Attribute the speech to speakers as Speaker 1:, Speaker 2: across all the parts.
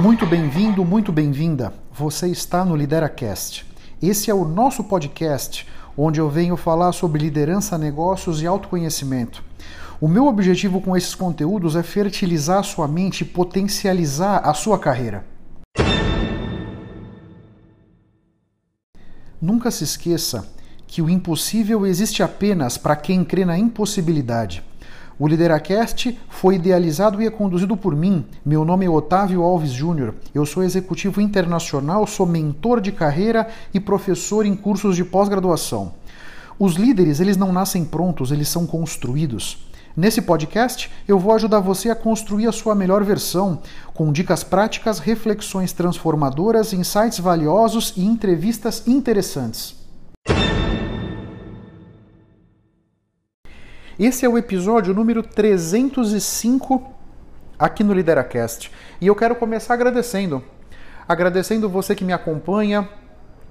Speaker 1: Muito bem-vindo, muito bem-vinda. Você está no LideraCast. Esse é o nosso podcast onde eu venho falar sobre liderança, negócios e autoconhecimento. O meu objetivo com esses conteúdos é fertilizar a sua mente e potencializar a sua carreira. Nunca se esqueça que o impossível existe apenas para quem crê na impossibilidade. O Lideracast foi idealizado e é conduzido por mim. Meu nome é Otávio Alves Júnior. Eu sou executivo internacional, sou mentor de carreira e professor em cursos de pós-graduação. Os líderes, eles não nascem prontos, eles são construídos. Nesse podcast, eu vou ajudar você a construir a sua melhor versão, com dicas práticas, reflexões transformadoras, insights valiosos e entrevistas interessantes. Esse é o episódio número 305 aqui no Lideracast. E eu quero começar agradecendo. Agradecendo você que me acompanha,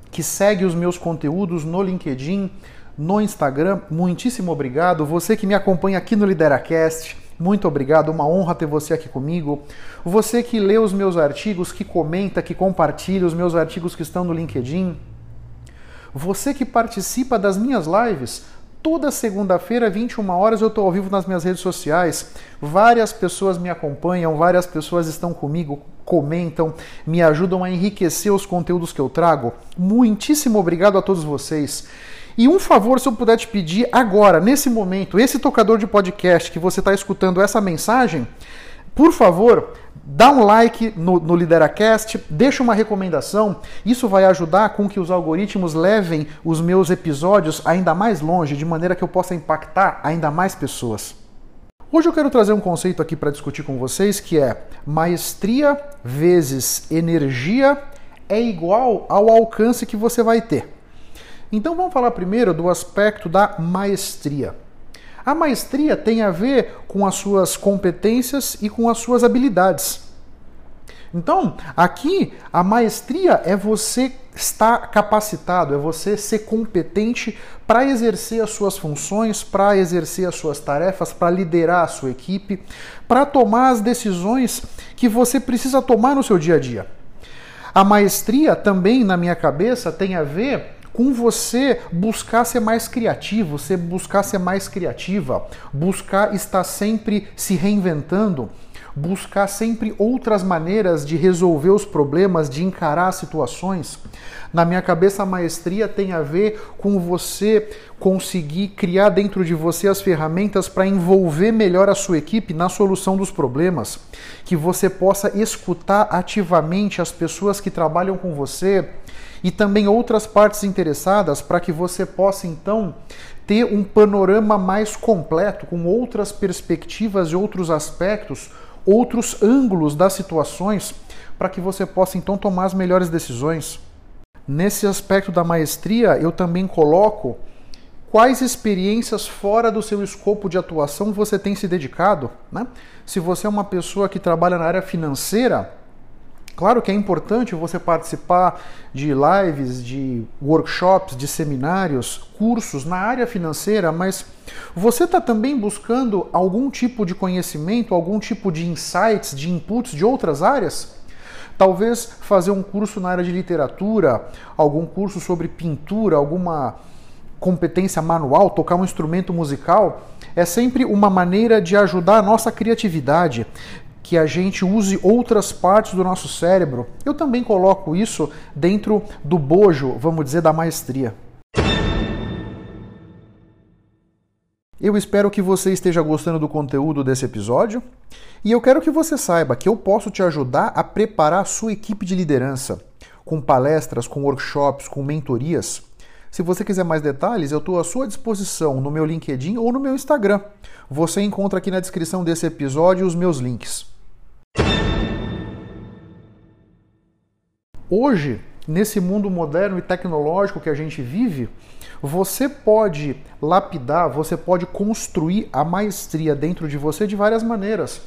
Speaker 1: que segue os meus conteúdos no LinkedIn, no Instagram. Muitíssimo obrigado. Você que me acompanha aqui no Lideracast, muito obrigado. Uma honra ter você aqui comigo. Você que lê os meus artigos, que comenta, que compartilha os meus artigos que estão no LinkedIn. Você que participa das minhas lives, Toda segunda-feira, 21 horas, eu estou ao vivo nas minhas redes sociais. Várias pessoas me acompanham, várias pessoas estão comigo, comentam, me ajudam a enriquecer os conteúdos que eu trago. Muitíssimo obrigado a todos vocês. E um favor, se eu puder te pedir agora, nesse momento, esse tocador de podcast que você está escutando essa mensagem, por favor, dá um like no, no Lideracast, deixa uma recomendação. Isso vai ajudar com que os algoritmos levem os meus episódios ainda mais longe, de maneira que eu possa impactar ainda mais pessoas. Hoje eu quero trazer um conceito aqui para discutir com vocês que é maestria vezes energia é igual ao alcance que você vai ter. Então vamos falar primeiro do aspecto da maestria. A maestria tem a ver com as suas competências e com as suas habilidades. Então, aqui a maestria é você estar capacitado, é você ser competente para exercer as suas funções, para exercer as suas tarefas, para liderar a sua equipe, para tomar as decisões que você precisa tomar no seu dia a dia. A maestria também, na minha cabeça, tem a ver com você buscar ser mais criativo, você buscar ser mais criativa, buscar estar sempre se reinventando, buscar sempre outras maneiras de resolver os problemas, de encarar situações. Na minha cabeça, a maestria tem a ver com você conseguir criar dentro de você as ferramentas para envolver melhor a sua equipe na solução dos problemas, que você possa escutar ativamente as pessoas que trabalham com você e também outras partes interessadas para que você possa então ter um panorama mais completo, com outras perspectivas e outros aspectos, outros ângulos das situações, para que você possa então tomar as melhores decisões. Nesse aspecto da maestria, eu também coloco quais experiências fora do seu escopo de atuação você tem se dedicado. Né? Se você é uma pessoa que trabalha na área financeira, Claro que é importante você participar de lives, de workshops, de seminários, cursos na área financeira, mas você está também buscando algum tipo de conhecimento, algum tipo de insights, de inputs de outras áreas? Talvez fazer um curso na área de literatura, algum curso sobre pintura, alguma competência manual, tocar um instrumento musical, é sempre uma maneira de ajudar a nossa criatividade, que a gente use outras partes do nosso cérebro. Eu também coloco isso dentro do bojo, vamos dizer, da maestria. Eu espero que você esteja gostando do conteúdo desse episódio e eu quero que você saiba que eu posso te ajudar a preparar a sua equipe de liderança com palestras, com workshops, com mentorias. Se você quiser mais detalhes, eu estou à sua disposição no meu LinkedIn ou no meu Instagram. Você encontra aqui na descrição desse episódio os meus links. Hoje, nesse mundo moderno e tecnológico que a gente vive, você pode lapidar, você pode construir a maestria dentro de você de várias maneiras.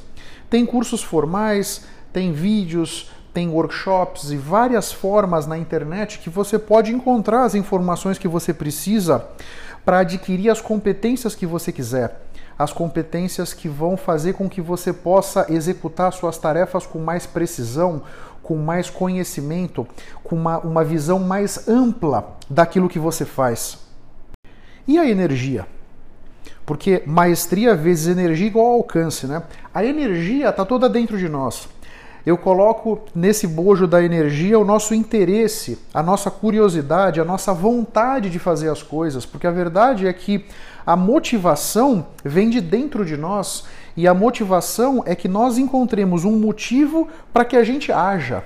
Speaker 1: Tem cursos formais, tem vídeos, tem workshops e várias formas na internet que você pode encontrar as informações que você precisa para adquirir as competências que você quiser as competências que vão fazer com que você possa executar suas tarefas com mais precisão, com mais conhecimento, com uma, uma visão mais ampla daquilo que você faz. E a energia? Porque maestria vezes energia igual alcance, né? A energia está toda dentro de nós. Eu coloco nesse bojo da energia o nosso interesse, a nossa curiosidade, a nossa vontade de fazer as coisas, porque a verdade é que a motivação vem de dentro de nós e a motivação é que nós encontremos um motivo para que a gente haja.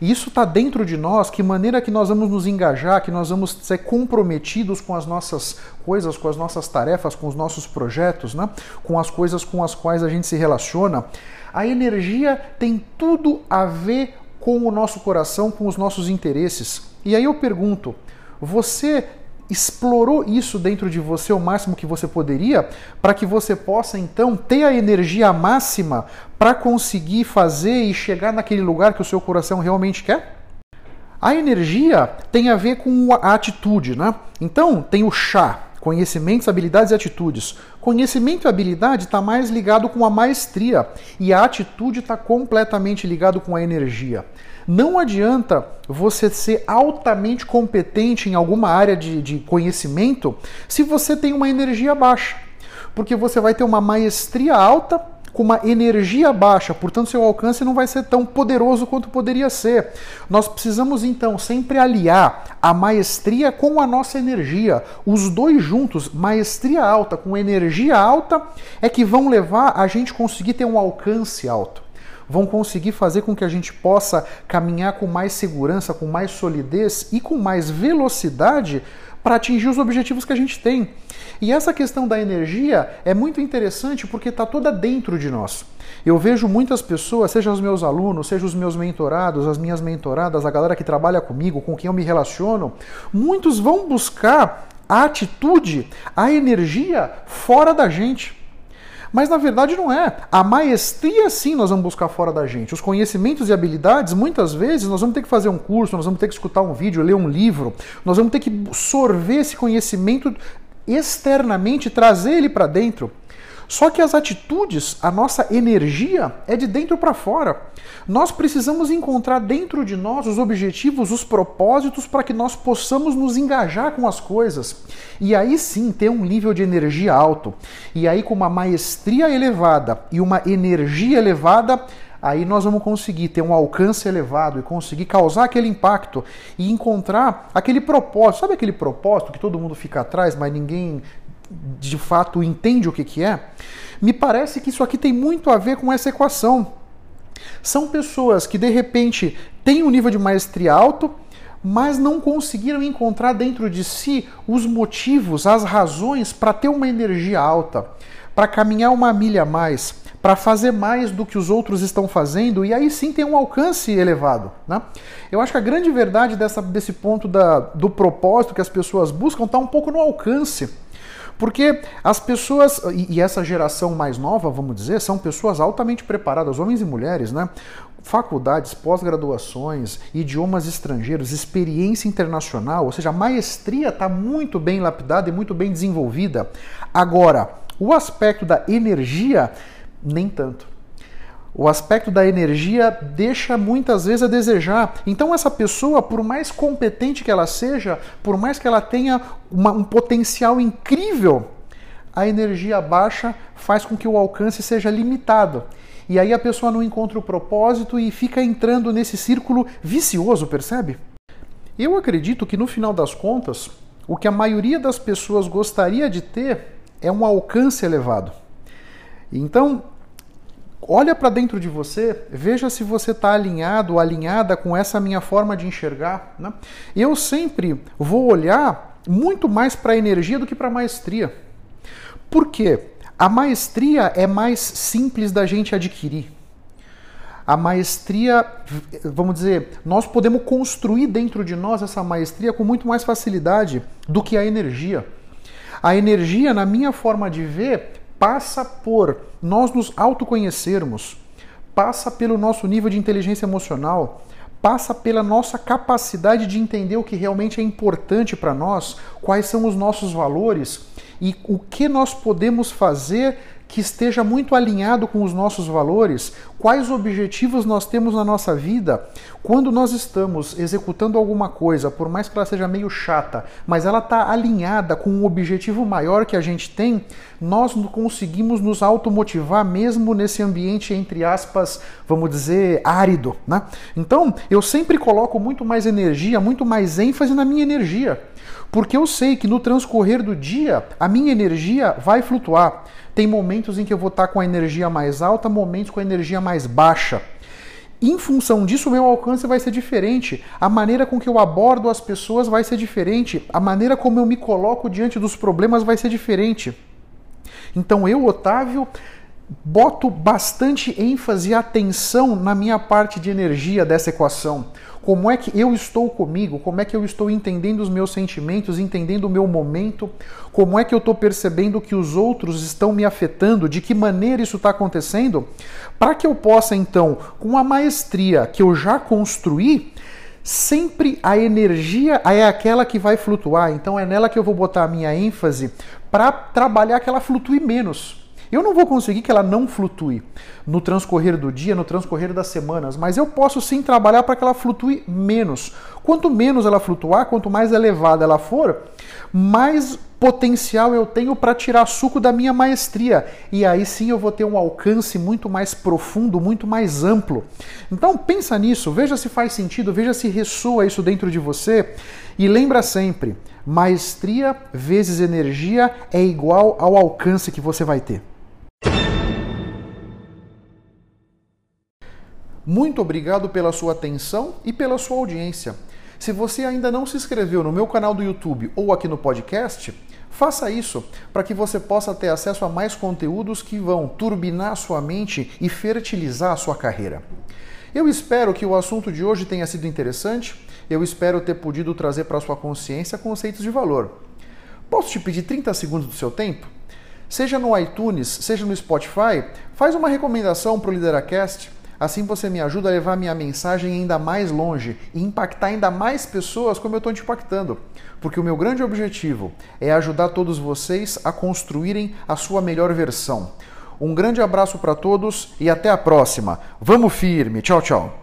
Speaker 1: E isso está dentro de nós, que maneira que nós vamos nos engajar, que nós vamos ser comprometidos com as nossas coisas, com as nossas tarefas, com os nossos projetos, né? com as coisas com as quais a gente se relaciona. A energia tem tudo a ver com o nosso coração, com os nossos interesses. E aí eu pergunto: você explorou isso dentro de você o máximo que você poderia, para que você possa então ter a energia máxima para conseguir fazer e chegar naquele lugar que o seu coração realmente quer? A energia tem a ver com a atitude, né? Então, tem o chá, conhecimentos, habilidades e atitudes. Conhecimento e habilidade está mais ligado com a maestria e a atitude está completamente ligado com a energia. Não adianta você ser altamente competente em alguma área de, de conhecimento se você tem uma energia baixa. Porque você vai ter uma maestria alta com uma energia baixa, portanto, seu alcance não vai ser tão poderoso quanto poderia ser. Nós precisamos então sempre aliar a maestria com a nossa energia. Os dois juntos, maestria alta com energia alta, é que vão levar a gente conseguir ter um alcance alto vão conseguir fazer com que a gente possa caminhar com mais segurança, com mais solidez e com mais velocidade para atingir os objetivos que a gente tem. E essa questão da energia é muito interessante porque está toda dentro de nós. Eu vejo muitas pessoas, seja os meus alunos, seja os meus mentorados, as minhas mentoradas, a galera que trabalha comigo, com quem eu me relaciono, muitos vão buscar a atitude, a energia fora da gente. Mas na verdade não é. A maestria sim nós vamos buscar fora da gente. Os conhecimentos e habilidades, muitas vezes, nós vamos ter que fazer um curso, nós vamos ter que escutar um vídeo, ler um livro, nós vamos ter que sorver esse conhecimento externamente, trazer ele para dentro. Só que as atitudes, a nossa energia é de dentro para fora. Nós precisamos encontrar dentro de nós os objetivos, os propósitos para que nós possamos nos engajar com as coisas. E aí sim ter um nível de energia alto. E aí com uma maestria elevada e uma energia elevada, aí nós vamos conseguir ter um alcance elevado e conseguir causar aquele impacto e encontrar aquele propósito. Sabe aquele propósito que todo mundo fica atrás, mas ninguém de fato entende o que, que é, me parece que isso aqui tem muito a ver com essa equação. São pessoas que de repente têm um nível de maestria alto, mas não conseguiram encontrar dentro de si os motivos, as razões para ter uma energia alta, para caminhar uma milha a mais, para fazer mais do que os outros estão fazendo e aí sim tem um alcance elevado. Né? Eu acho que a grande verdade dessa, desse ponto da, do propósito que as pessoas buscam está um pouco no alcance. Porque as pessoas, e essa geração mais nova, vamos dizer, são pessoas altamente preparadas, homens e mulheres, né? Faculdades, pós-graduações, idiomas estrangeiros, experiência internacional, ou seja, a maestria está muito bem lapidada e muito bem desenvolvida. Agora, o aspecto da energia, nem tanto o aspecto da energia deixa muitas vezes a desejar. Então, essa pessoa, por mais competente que ela seja, por mais que ela tenha uma, um potencial incrível, a energia baixa faz com que o alcance seja limitado. E aí a pessoa não encontra o propósito e fica entrando nesse círculo vicioso, percebe? Eu acredito que no final das contas, o que a maioria das pessoas gostaria de ter é um alcance elevado. Então, Olha para dentro de você, veja se você está alinhado alinhada com essa minha forma de enxergar. Né? Eu sempre vou olhar muito mais para a energia do que para a maestria. Por quê? A maestria é mais simples da gente adquirir. A maestria, vamos dizer, nós podemos construir dentro de nós essa maestria com muito mais facilidade do que a energia. A energia, na minha forma de ver, passa por nós nos autoconhecermos, passa pelo nosso nível de inteligência emocional, passa pela nossa capacidade de entender o que realmente é importante para nós, quais são os nossos valores e o que nós podemos fazer que esteja muito alinhado com os nossos valores, quais objetivos nós temos na nossa vida. Quando nós estamos executando alguma coisa, por mais que ela seja meio chata, mas ela está alinhada com um objetivo maior que a gente tem, nós conseguimos nos automotivar mesmo nesse ambiente, entre aspas, vamos dizer, árido. Né? Então, eu sempre coloco muito mais energia, muito mais ênfase na minha energia. Porque eu sei que no transcorrer do dia a minha energia vai flutuar. Tem momentos em que eu vou estar com a energia mais alta, momentos com a energia mais baixa. Em função disso, o meu alcance vai ser diferente, a maneira com que eu abordo as pessoas vai ser diferente, a maneira como eu me coloco diante dos problemas vai ser diferente. Então eu, Otávio, boto bastante ênfase e atenção na minha parte de energia dessa equação. Como é que eu estou comigo? Como é que eu estou entendendo os meus sentimentos, entendendo o meu momento? Como é que eu estou percebendo que os outros estão me afetando? De que maneira isso está acontecendo? Para que eu possa, então, com a maestria que eu já construí, sempre a energia é aquela que vai flutuar. Então é nela que eu vou botar a minha ênfase para trabalhar que ela flutue menos. Eu não vou conseguir que ela não flutue no transcorrer do dia, no transcorrer das semanas, mas eu posso sim trabalhar para que ela flutue menos. Quanto menos ela flutuar, quanto mais elevada ela for, mais potencial eu tenho para tirar suco da minha maestria. E aí sim eu vou ter um alcance muito mais profundo, muito mais amplo. Então pensa nisso, veja se faz sentido, veja se ressoa isso dentro de você e lembra sempre, maestria vezes energia é igual ao alcance que você vai ter. Muito obrigado pela sua atenção e pela sua audiência. Se você ainda não se inscreveu no meu canal do YouTube ou aqui no podcast, faça isso para que você possa ter acesso a mais conteúdos que vão turbinar sua mente e fertilizar a sua carreira. Eu espero que o assunto de hoje tenha sido interessante. Eu espero ter podido trazer para sua consciência conceitos de valor. Posso te pedir 30 segundos do seu tempo? Seja no iTunes, seja no Spotify, faz uma recomendação para o Lideracast Assim você me ajuda a levar minha mensagem ainda mais longe e impactar ainda mais pessoas como eu estou te impactando. Porque o meu grande objetivo é ajudar todos vocês a construírem a sua melhor versão. Um grande abraço para todos e até a próxima. Vamos firme. Tchau, tchau.